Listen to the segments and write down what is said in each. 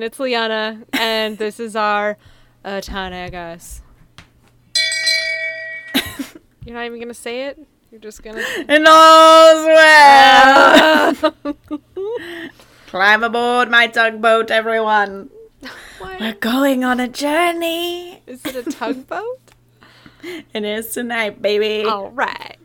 and it's Liana, and this is our uh, Tanagas. You're not even gonna say it. You're just gonna. It knows well. Climb aboard my tugboat, everyone. We're going on a journey. Is it a tugboat? It is tonight, baby. All right.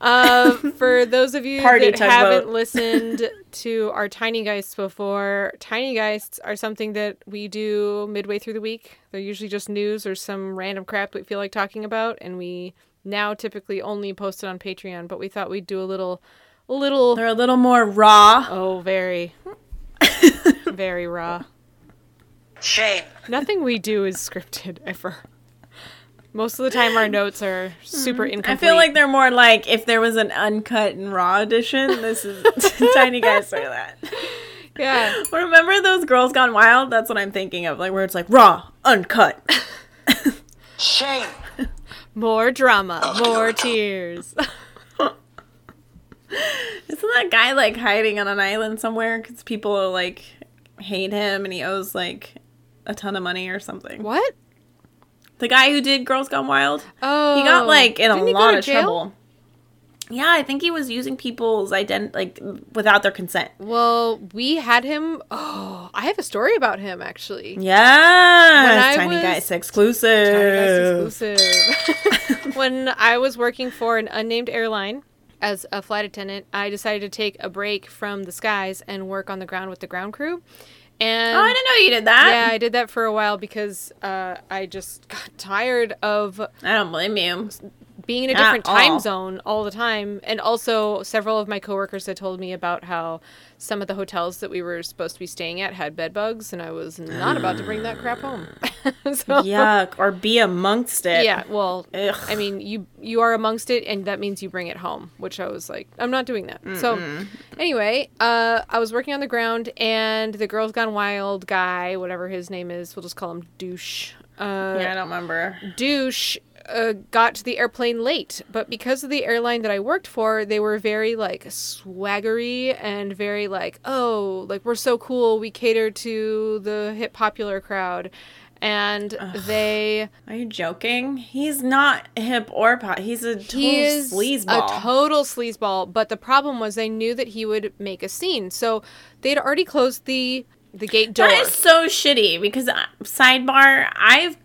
Um, for those of you Party that haven't listened to our Tiny Geists before, Tiny Geists are something that we do midway through the week. They're usually just news or some random crap we feel like talking about, and we now typically only post it on Patreon. But we thought we'd do a little, a little. They're a little more raw. Oh, very, very raw. Shame. Nothing we do is scripted ever. Most of the time, our notes are super incomplete. I feel like they're more like if there was an uncut and raw edition. This is tiny guys say that. yeah. Remember those Girls Gone Wild? That's what I'm thinking of. Like where it's like raw, uncut. Shame. More drama, oh, more tears. Isn't that guy like hiding on an island somewhere because people like hate him and he owes like a ton of money or something? what? The guy who did Girls Gone Wild, Oh, he got oh. like in a didn't he go lot of jail? trouble. Yeah, I think he was using people's ident like without their consent. Well, we had him. Oh, I have a story about him actually. Yeah, Tiny was- Guys exclusive. That's exclusive. when I was working for an unnamed airline as a flight attendant, I decided to take a break from the skies and work on the ground with the ground crew. And Oh, I didn't know you did that. yeah, I did that for a while because uh, I just got tired of I don't blame you. Being in a At different time all. zone all the time. And also, several of my coworkers had told me about how some of the hotels that we were supposed to be staying at had bed bugs, and I was not about to bring that crap home. so, Yuck, or be amongst it. yeah, well, Ugh. I mean, you you are amongst it, and that means you bring it home, which I was like, I'm not doing that. So, anyway, uh, I was working on the ground, and the Girls Gone Wild guy, whatever his name is, we'll just call him Douche. Uh, Yeah, I don't remember. douche uh, got to the airplane late, but because of the airline that I worked for, they were very like swaggery and very like, oh, like we're so cool. We cater to the hip popular crowd, and they Are you joking? He's not hip or pot. He's a total he is sleazeball. a total sleazeball. But the problem was they knew that he would make a scene, so they'd already closed the the gate door. that is so shitty because uh, sidebar, I've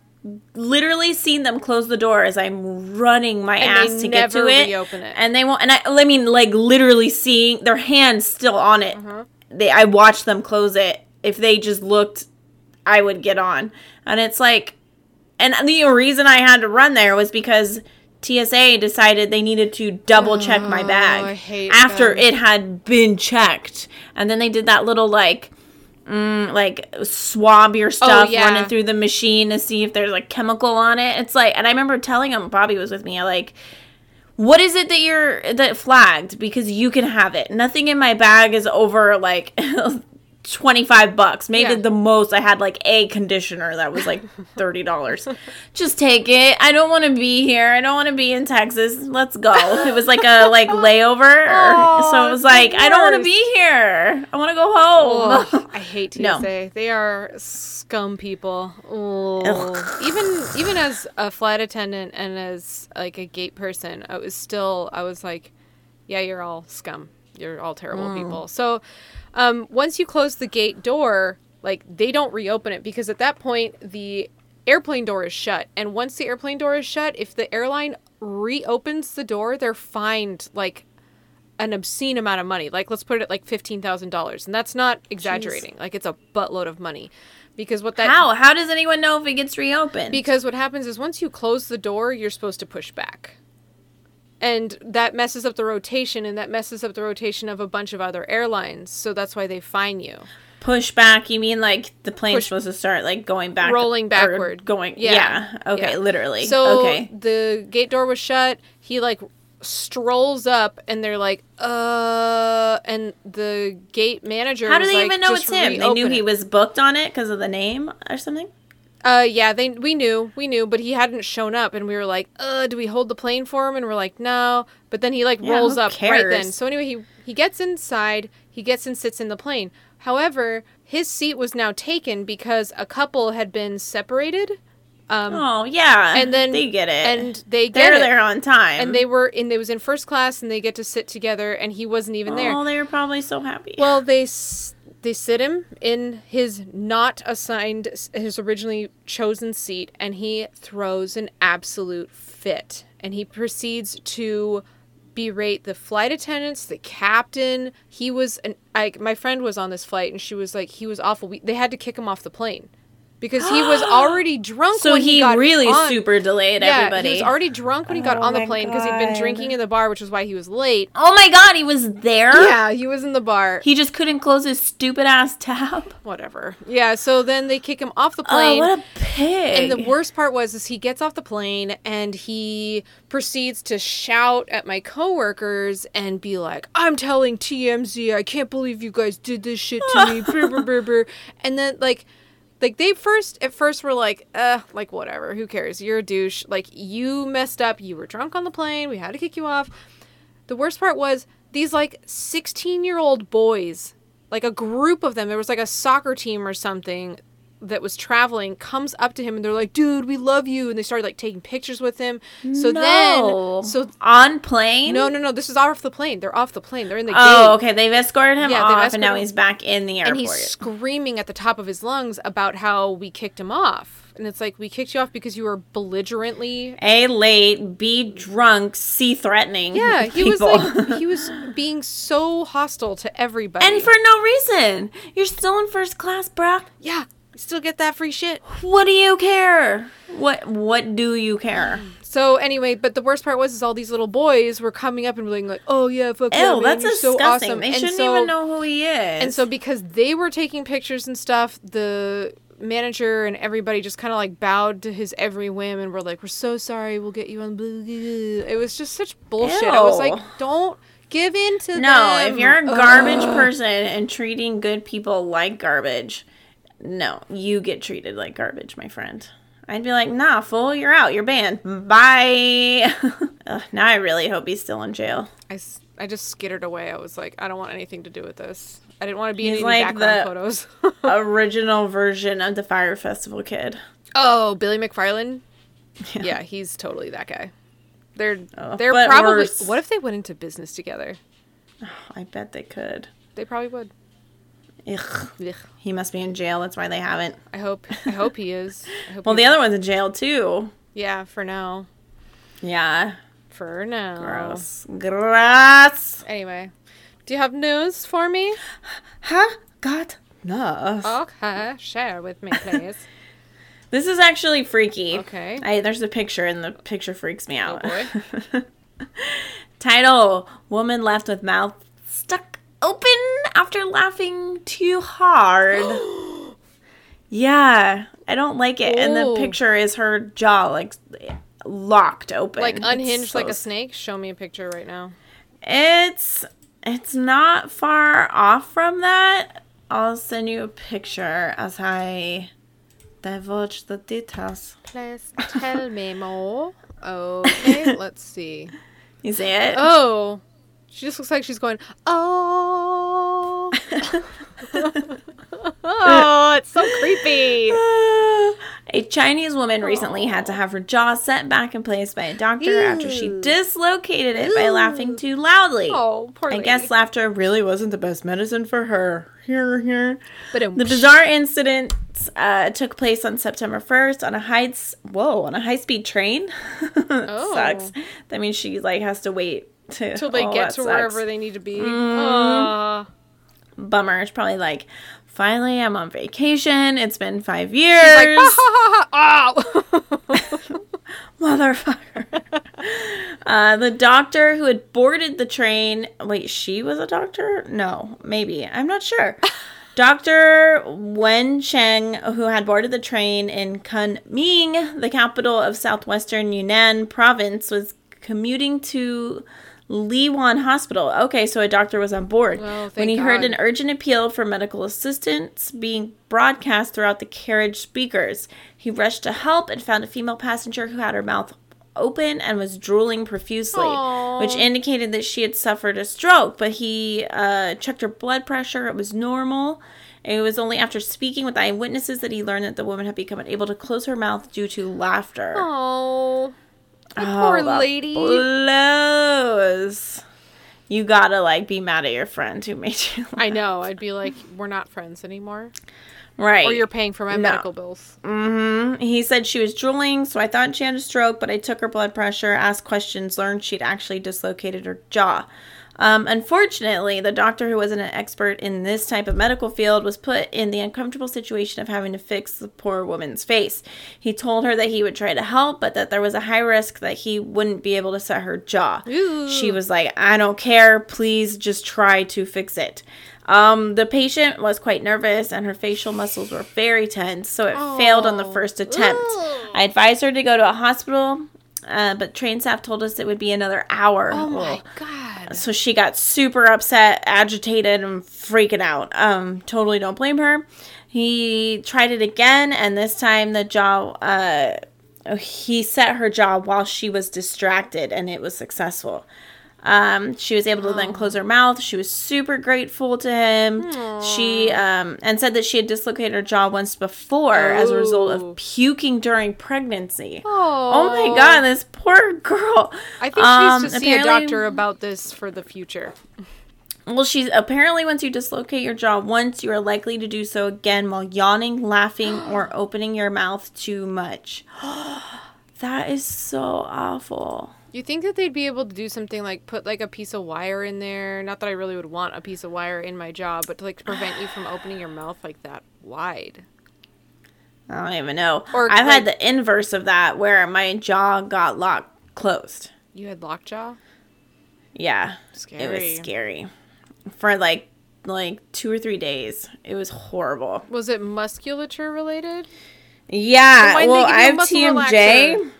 literally seen them close the door as I'm running my And ass to get to it, reopen it. and they won't. And I, I mean, like literally seeing their hands still on it. Uh-huh. They, I watched them close it. If they just looked, I would get on, and it's like, and the reason I had to run there was because. TSA decided they needed to double check my bag Oh, I hate after them. it had been checked, and then they did that little like mm, like swab your stuff Oh, yeah. running through the machine to see if there's like chemical on it. It's like, and I remember telling him Bobby was with me. I like, what is it that you're that flagged? Because you can have it. Nothing in my bag is over like. 25 bucks maybe Yeah. the most i had like a conditioner that was like $30 just take it i don't want to be here i don't want to be in texas let's go it was like a like layover so it was like i don't want to be here i want to go home Ugh, I hate TSA. No. They are scum people. Ugh. Even even as a flight attendant and as like a gate person, I was still I was like, yeah, you're all scum. You're all terrible Mm. people. So, um, once you close the gate door, like they don't reopen it because at that point the airplane door is shut. And once the airplane door is shut, if the airline reopens the door, they're fined like an obscene amount of money. Like let's put it at like fifteen thousand dollars, and that's not exaggerating. Like it's a buttload of money, because what that how how does anyone know if it gets reopened because what happens is once you close the door, you're supposed to push back. And that messes up the rotation, and that messes up the rotation of a bunch of other airlines. So that's why they fine you. push back you mean like the plane's Push- supposed to start like going back Rolling backward. going Yeah. yeah, okay Yeah. literally So okay the gate door was shut. He like strolls up, and they're like, "Uh," and the gate manager. how do they like, even know it's him they knew reopen he it." was booked on it because of the name or something Uh, yeah, they we knew, we knew, but he hadn't shown up, and we were like, uh, do we hold the plane for him? And we're like, no. But then he like Yeah, rolls up right then. So anyway, he he gets inside, he gets and sits in the plane. However, his seat was now taken because a couple had been separated. Um, Oh yeah, and then they get it, and they get they're it. there on time, and they were and they was in first class, and they get to sit together, and he wasn't even there. Oh, they were probably so happy. Well, they they sit him in his not assigned his originally chosen seat, and he throws an absolute fit, and he proceeds to berate the flight attendants, the captain. He was an I my friend was on this flight, and she was like, he was awful. We, they had to kick him off the plane because he was already drunk. so when he, got really on. super delayed Yeah, everybody. he was already drunk when he got Oh on the plane because he'd been drinking in the bar, which is why he was late. oh my god, he was there. Yeah, he was in the bar. he just couldn't close his stupid ass tab. whatever. Yeah, so then they kick him off the oh, plane. Oh, what a pig! and the worst part was is he gets off the plane and he proceeds to shout at my coworkers and be like, "I'm telling TMZ, I can't believe you guys did this shit to me." brr, brr, brr, brr. And then like like they first at first were like, "Uh, like whatever, who cares? You're a douche. Like you messed up. You were drunk on the plane. We had to kick you off." The worst part was these like 16 year old boys, like a group of them, there was like a soccer team or something that was traveling, comes up to him and they're like, dude, we love you. And they started like taking pictures with him. So no. then, so on plane. no, no, no, this is off the plane. They're off the plane. They're in the Oh, gate. okay. They've escorted him Yeah, off, and now him- he's back in the airport. And he's screaming at the top of his lungs about how we kicked him off. And it's like, we kicked you off because you were belligerently A late, B drunk, C threatening. Yeah, he people. was like he was being so hostile to everybody. and for no reason. You're still in first class, bruh. yeah, still get that free shit. What do you care? What What do you care? So anyway, but the worst part was is all these little boys were coming up and being like, "Oh yeah, fuck yeah, Ew, man, that's you're so disgusting. awesome." They And shouldn't so- even know who he is. And so because they were taking pictures and stuff, the manager and everybody just kind of like bowed to his every whim and were like, "We're so sorry, we'll get you on." blah, blah, blah." It was just such bullshit. I was like, "Don't give in to no, them." if you're a garbage Ugh. person and treating good people like garbage, no, you get treated like garbage, my friend. I'd be like, nah, fool, you're out. You're banned. Bye. Ugh, now I really hope he's still in jail. I, I just skittered away. I was like, I don't want anything to do with this. I didn't want to be He's in like background the- photos. Original version of the Fyre Festival kid. oh, Billy McFarland. Yeah. he's totally that guy. They're Oh, they're probably. worse. What if they went into business together? I bet they could. They probably would. Ugh. Ugh. He must be in jail. That's why they haven't. I hope. I hope he is. Hope Well, the other one's in jail too. Yeah, for now. Yeah. For now. Gross. Gross. Anyway, do you have news for me? Huh? God. No. Okay, share with me, please. This is actually freaky. Okay. I, there's a picture, and the picture freaks me out. Oh, boy. Title Woman left with mouth stuck open after laughing too hard. yeah, I don't like it. And the Ooh. picture is her jaw, like, locked open. like It's unhinged like a snake. Show me a picture right now. It's it's not far off from that. I'll send you a picture as I divulge the details. Please tell me more. Okay, let's see. You see it? Oh, she just looks like she's going. Oh. Oh, it's so creepy. A Chinese woman recently had to have her jaw set back in place by a doctor after she dislocated it by laughing too loudly. Oh, poor I lady. guess laughter really wasn't the best medicine for her. Here, here. But The bizarre incident uh, took place on September 1st on a high whoa on a high speed train. Oh. Sucks. That means she like has to wait to until they oh, get to sucks. wherever they need to be. Mm-hmm. Aw. Bummer. It's probably like finally I'm on vacation. It's been five years. She's like, ha ha ha ha. Ow. Motherfucker. uh, the doctor who had boarded the train. Wait, she was a doctor? No, maybe. I'm not sure. Dr. Wen Cheng, who had boarded the train in Kunming, the capital of southwestern Yunnan province, was commuting to Leewan Hospital. Okay, so a doctor was on board. When he heard an urgent appeal for medical assistance being broadcast throughout the carriage speakers, he rushed to help and found a female passenger who had her mouth open and was drooling profusely, Aw. which indicated that she had suffered a stroke. But he uh, checked her blood pressure; it was normal. It was only after speaking with eyewitnesses that he learned that the woman had become unable to close her mouth due to laughter. Oh, the Oh, poor lady. Blows. You gotta like be mad at your friend who made you. I know. I'd be like, we're not friends anymore, Right. or you're paying for my No. medical bills. hmm He said she was drooling, so I thought she had a stroke, but I took her blood pressure, asked questions, learned she'd actually dislocated her jaw. Um, unfortunately, the doctor who wasn't an expert in this type of medical field was put in the uncomfortable situation of having to fix the poor woman's face. He told her that he would try to help, but that there was a high risk that he wouldn't be able to set her jaw. Ooh. She was like, I don't care, please just try to fix it. Um, the patient was quite nervous and her facial muscles were very tense, so it failed on the Oh. first attempt. Ugh. I advised her to go to a hospital, uh, but train staff told us it would be another hour. Oh my god. So she got super upset, agitated, and freaking out. Um, totally don't blame her. He tried it again, and this time the jaw, uh, he set her jaw while she was distracted, and it was successful. Um, she was able to then close her mouth. She was super grateful to him. She um, and said that she had dislocated her jaw once before as a result of puking during pregnancy. Oh, Oh my god, this poor girl. I think she Um, needs to see a doctor about this for the future. Well, she's apparently once you dislocate your jaw once, you are likely to do so again while yawning, laughing, or opening your mouth too much. that is so awful. You think that they'd be able to do something like put like a piece of wire in there? Not that I really would want a piece of wire in my jaw, but to like prevent you from opening your mouth like that wide. I don't even know. Or, I've like- had the inverse of that where my jaw got locked closed. You had lockjaw? Yeah, it was scary for like like two or three days. It was horrible. Was it musculature related? Yeah, why'd well, you have TMJ, relaxer?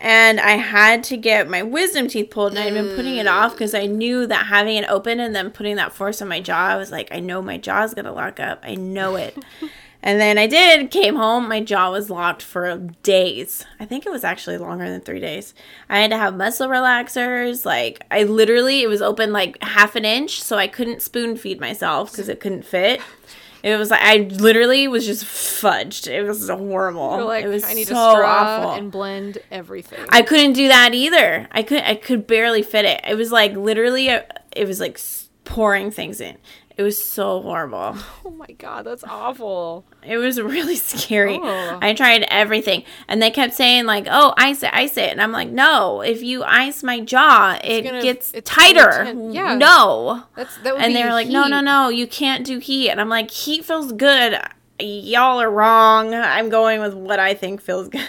And I had to get my wisdom teeth pulled, and I'd been putting it off mm. because I knew that having it open and then putting that force on my jaw, I was like, I know my jaw's gonna lock up. I know it. and then I did. Came home, my jaw was locked for days. I think it was actually longer than three days. I had to have muscle relaxers. Like I literally, it was open like half an inch, so I couldn't spoon feed myself because it couldn't fit. It was like I literally was just fudged. It was horrible. Like, it was I need so awful. and blend everything. I couldn't do that either. I could I could barely fit it. It was like literally it was like pouring things in. It was so horrible. oh my god, that's awful. It was really scary. Oh. I tried everything, and they kept saying like, "Oh, ice it, ice it," and I'm like, "No, if you ice my jaw, it gonna- gets tighter. yeah. No." That's that would And they were like, "No, no, no, you can't do heat." And I'm like, "Heat feels good. Y'all are wrong. I'm going with what I think feels good."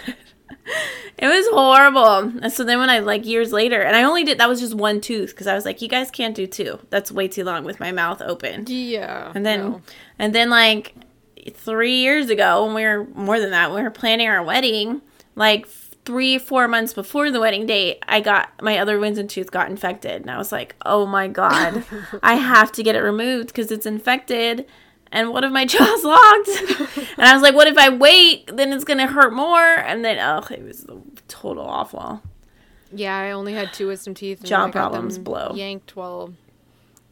It was horrible. And so then when I like years later, and I only did that was just one tooth because I was like, "You guys can't do two. That's way too long with my mouth open." Yeah. And then, no. and then like three years ago, when we were more than that, we were planning our wedding, like three, four months before the wedding date, I got my other wisdom tooth got infected, and I was like, oh my god, I have to get it removed because it's infected. And what if my jaw's locked? and I was like, what if I wait? Then it's gonna hurt more. And then, oh, it was total awful. Yeah, I only had two wisdom teeth. And Jaw problems blow. Yanked while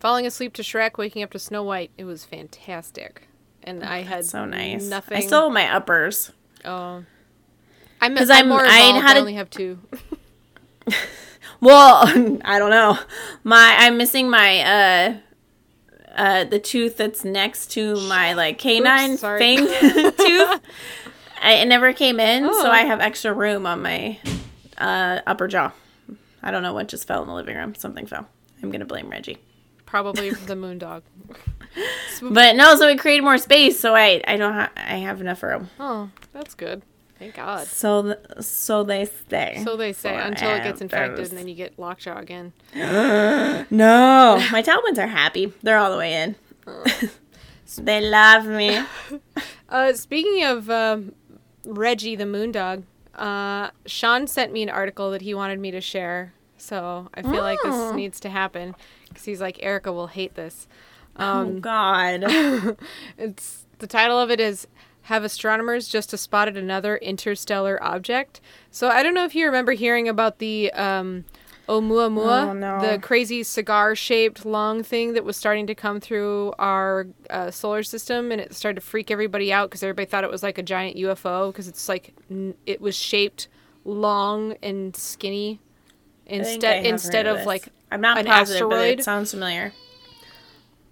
falling asleep to Shrek, waking up to Snow White. It was fantastic, and I had So nice. Nothing. I still have my uppers. Oh. I'm, 'Cause I'm, I'm- more I had I only have two. Well, I don't know. My I'm missing my uh uh the tooth that's next to my like canine Oops, fang tooth. I, it never came in, Oh. so I have extra room on my uh upper jaw. I don't know what just fell in the living room. Something fell. I'm gonna blame Reggie. Probably the moon dog. But no, so it created more space, so I I don't ha- I have enough room. Oh, that's good. Thank God. So th- so they stay. So they say until it gets infected, and then you get lockjaw again. No, my Talbans are happy. They're all the way in. they love me. Uh, speaking of um, Reggie the moon dog, uh, Sean sent me an article that he wanted me to share So I feel like this Oh. needs to happen because he's like Erica will hate this. oh Um, God. it's the title of it is "Have astronomers just spotted another interstellar object?" So I don't know if you remember hearing about the um, Oumuamua, Oh, no. the crazy cigar-shaped long thing that was starting to come through our uh, solar system, and it started to freak everybody out because everybody thought it was like a giant UFO because it's like n- it was shaped long and skinny I I instead instead heard of like I'm not an positive, asteroid. sounds familiar.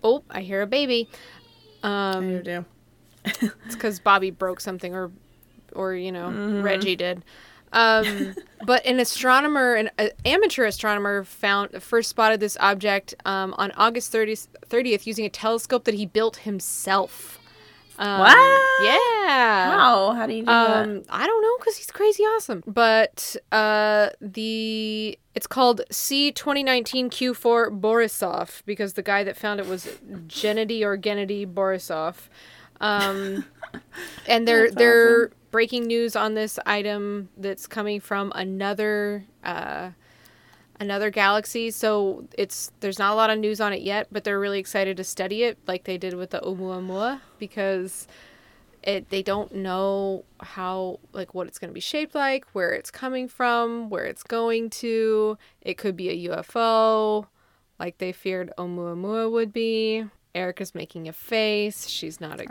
oh I hear a baby. I Um, do do. It's because Bobby broke something, or, or you know, Mm-hmm. Reggie did. Um, but an astronomer, an a amateur astronomer, found first spotted this object um, on August 30th, 30th using a telescope that he built himself. Um, What? Yeah. How? How do you do that? Um, I don't know because he's crazy awesome. But uh, the it's called C twenty nineteen Q four Borisov because the guy that found it was Gennady or Gennady Borisov. Um, and they're That's they're breaking news on this item that's coming from another uh, another galaxy. So it's there's not a lot of news on it yet, but they're really excited to study it, like they did with the Oumuamua, because it they don't know how like what it's going to be shaped like, where it's coming from, where it's going to. It could be a UFO, like they feared Oumuamua would be. Erica's making a face. She's not don't like-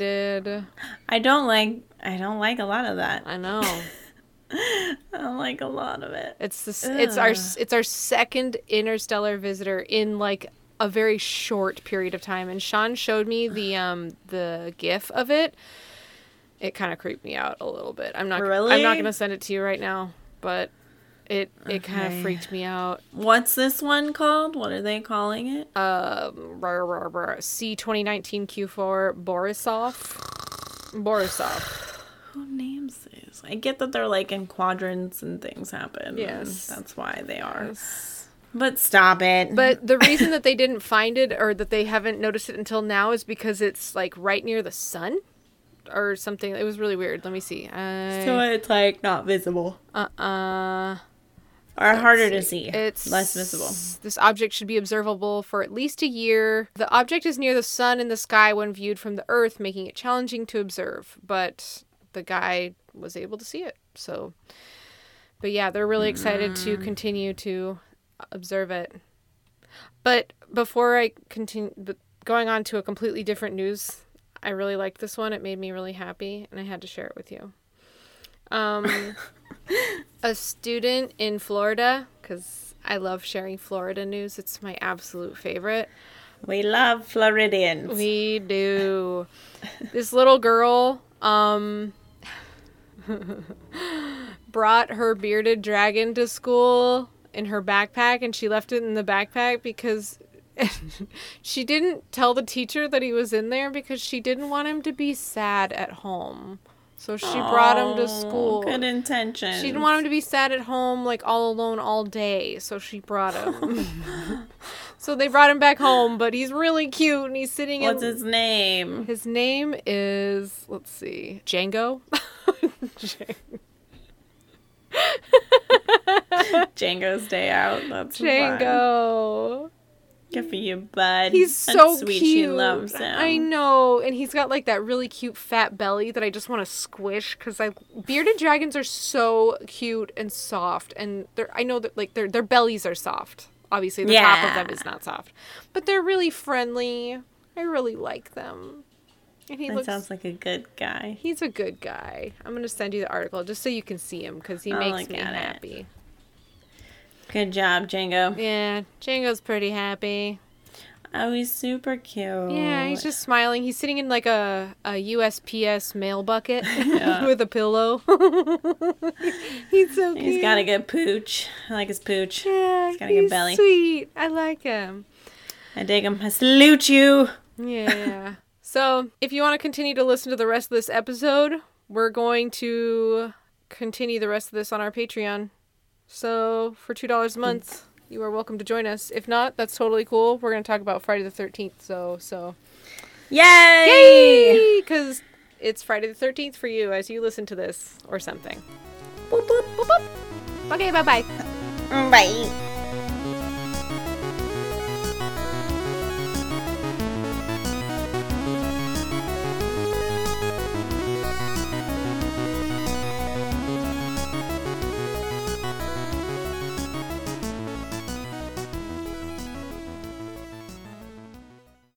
excited. I don't like. I don't like a lot of that. I know. I don't like a lot of it. It's this. It's our. It's our second interstellar visitor in like a very short period of time. And Sean showed me the um the GIF of it. It kind of creeped me out a little bit. I'm not. really? I'm not gonna send it to you right now, but it it kind of freaked me out. What's this one called? What are they calling it? Um, C 2019 Q4 Borisov. Borisov. Who names this? I get that they're like in quadrants and things happen. Yes. that's why they are. But stop it. But the reason that they didn't find it or that they haven't noticed it until now is because it's like right near the sun or something. It was really weird. Let me see. so it's like not visible uh, uh, or harder to see. it's less visible. This object should be observable for at least a year. The object is near the sun in the sky when viewed from the earth, making it challenging to observe. But the guy was able to see it. So, but yeah, they're really excited to Mm. continue to observe it. But before I continue, going on to a completely different news, I really liked this one. It made me really happy, and I had to share it with you. Um, a student in Florida, because I love sharing Florida news. It's my absolute favorite. We love Floridians. We do. this little girl um brought her bearded dragon to school in her backpack and she left it in the backpack because she didn't tell the teacher that he was in there because she didn't want him to be sad at home. So she brought him to Oh, school. Good intention. She didn't want him to be sad at home, like all alone all day. So she brought him. so they brought him back home, but he's really cute and he's sitting What's in. his name? His name is let's see, Django. Django's Day Out. That's fun. Good for you, bud. He's That's so sweet. cute. She loves him. I know, and he's got like that really cute fat belly that I just want to squish because I bearded dragons are so cute and soft, and they're I know that like their their bellies are soft. Obviously, the top of them is not soft, but they're really friendly. I really like them, and he That looks. sounds like a good guy. He's a good guy. I'm gonna send you the article just so you can see him because he I'll makes me happy. it. Good job, Django. Yeah, Django's pretty happy. Oh, he's super cute. Yeah, he's just smiling. He's sitting in like a, a USPS mail bucket Yeah. with a pillow. he's so cute. He's got a good pooch. I like his pooch. yeah, he's got a good he's belly. Sweet. I like him. I dig him. I salute you. Yeah. so, if you want to continue to listen to the rest of this episode, we're going to continue the rest of this on our Patreon. So, for $2 a hmm. month, you are welcome to join us. If not, that's totally cool. We're going to talk about Friday the 13th. So, so. Yay! Because it's Friday the 13th for you as you listen to this or something. Boop, boop. Boop, boop. Okay, bye bye. Bye.